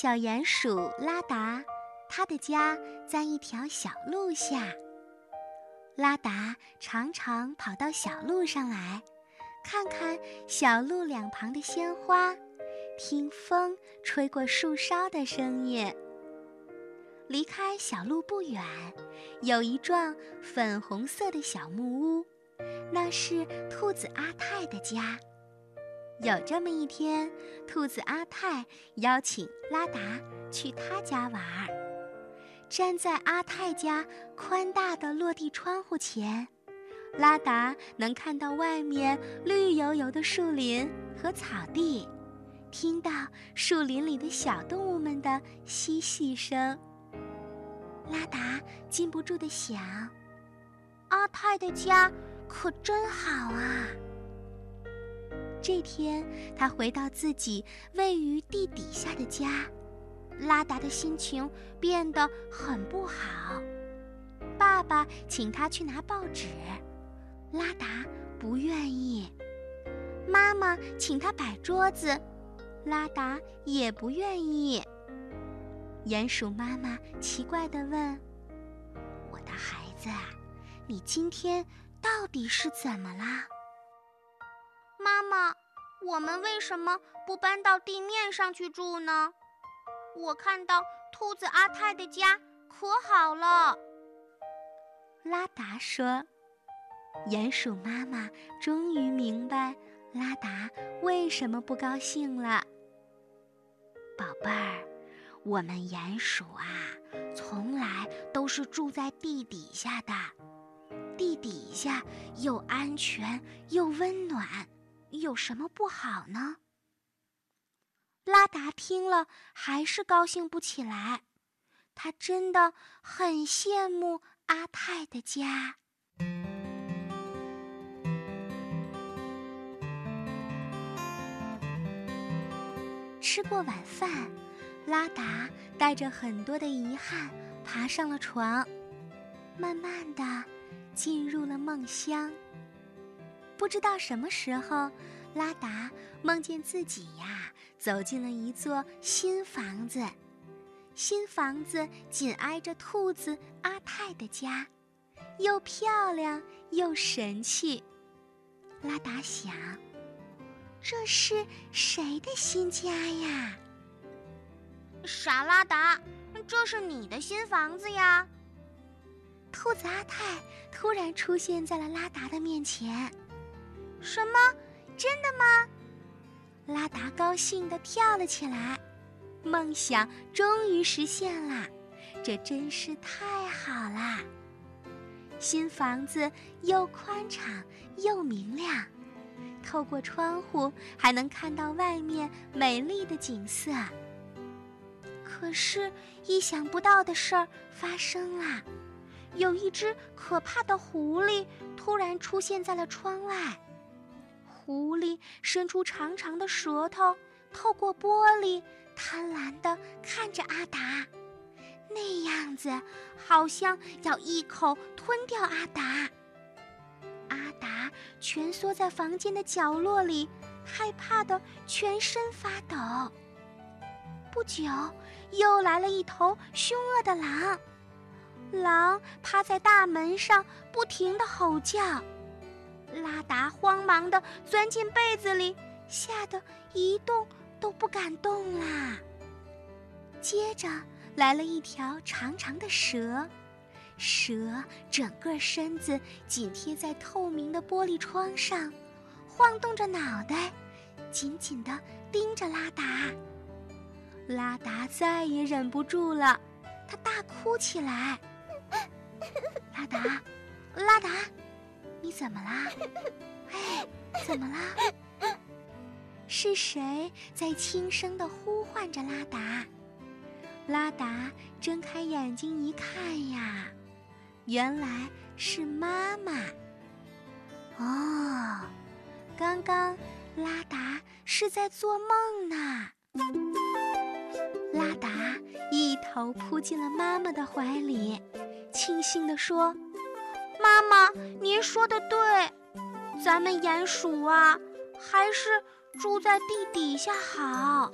小鼹鼠拉达，他的家在一条小路下。拉达常常跑到小路上来，看看小路两旁的鲜花，听风吹过树梢的声音。离开小路不远，有一幢粉红色的小木屋，那是兔子阿泰的家。有这么一天，兔子阿泰邀请拉达去他家玩儿。站在阿泰家宽大的落地窗户前，拉达能看到外面绿油油的树林和草地，听到树林里的小动物们的嬉戏声。拉达禁不住的想：“阿泰的家可真好啊！”这天，他回到自己位于地底下的家，拉达的心情变得很不好。爸爸请他去拿报纸，拉达不愿意；妈妈请他摆桌子，拉达也不愿意。鼹鼠妈妈奇怪地问：“我的孩子，你今天到底是怎么啦？”妈妈，我们为什么不搬到地面上去住呢？我看到兔子阿泰的家可好了。拉达说：“鼹鼠妈妈终于明白拉达为什么不高兴了，宝贝儿。”我们鼹鼠啊，从来都是住在地底下的。地底下又安全又温暖，有什么不好呢？拉达听了还是高兴不起来，他真的很羡慕阿泰的家。吃过晚饭。拉达带着很多的遗憾爬上了床，慢慢的进入了梦乡。不知道什么时候，拉达梦见自己呀走进了一座新房子，新房子紧挨着兔子阿泰的家，又漂亮又神气。拉达想，这是谁的新家呀？傻拉达，这是你的新房子呀！兔子阿泰突然出现在了拉达的面前。什么？真的吗？拉达高兴地跳了起来，梦想终于实现了，这真是太好啦！新房子又宽敞又明亮，透过窗户还能看到外面美丽的景色。可是，意想不到的事儿发生了，有一只可怕的狐狸突然出现在了窗外。狐狸伸出长长的舌头，透过玻璃，贪婪地看着阿达，那样子好像要一口吞掉阿达。阿达蜷缩在房间的角落里，害怕的全身发抖。不久，又来了一头凶恶的狼，狼趴在大门上，不停地吼叫。拉达慌忙地钻进被子里，吓得一动都不敢动啦。接着来了一条长长的蛇，蛇整个身子紧贴在透明的玻璃窗上，晃动着脑袋，紧紧地盯着拉达。拉达再也忍不住了，他大哭起来。拉达，拉达，你怎么啦？哎，怎么啦？是谁在轻声的呼唤着拉达？拉达睁开眼睛一看呀，原来是妈妈。哦，刚刚拉达是在做梦呢。拉达一头扑进了妈妈的怀里，庆幸地说：“妈妈，您说的对，咱们鼹鼠啊，还是住在地底下好。”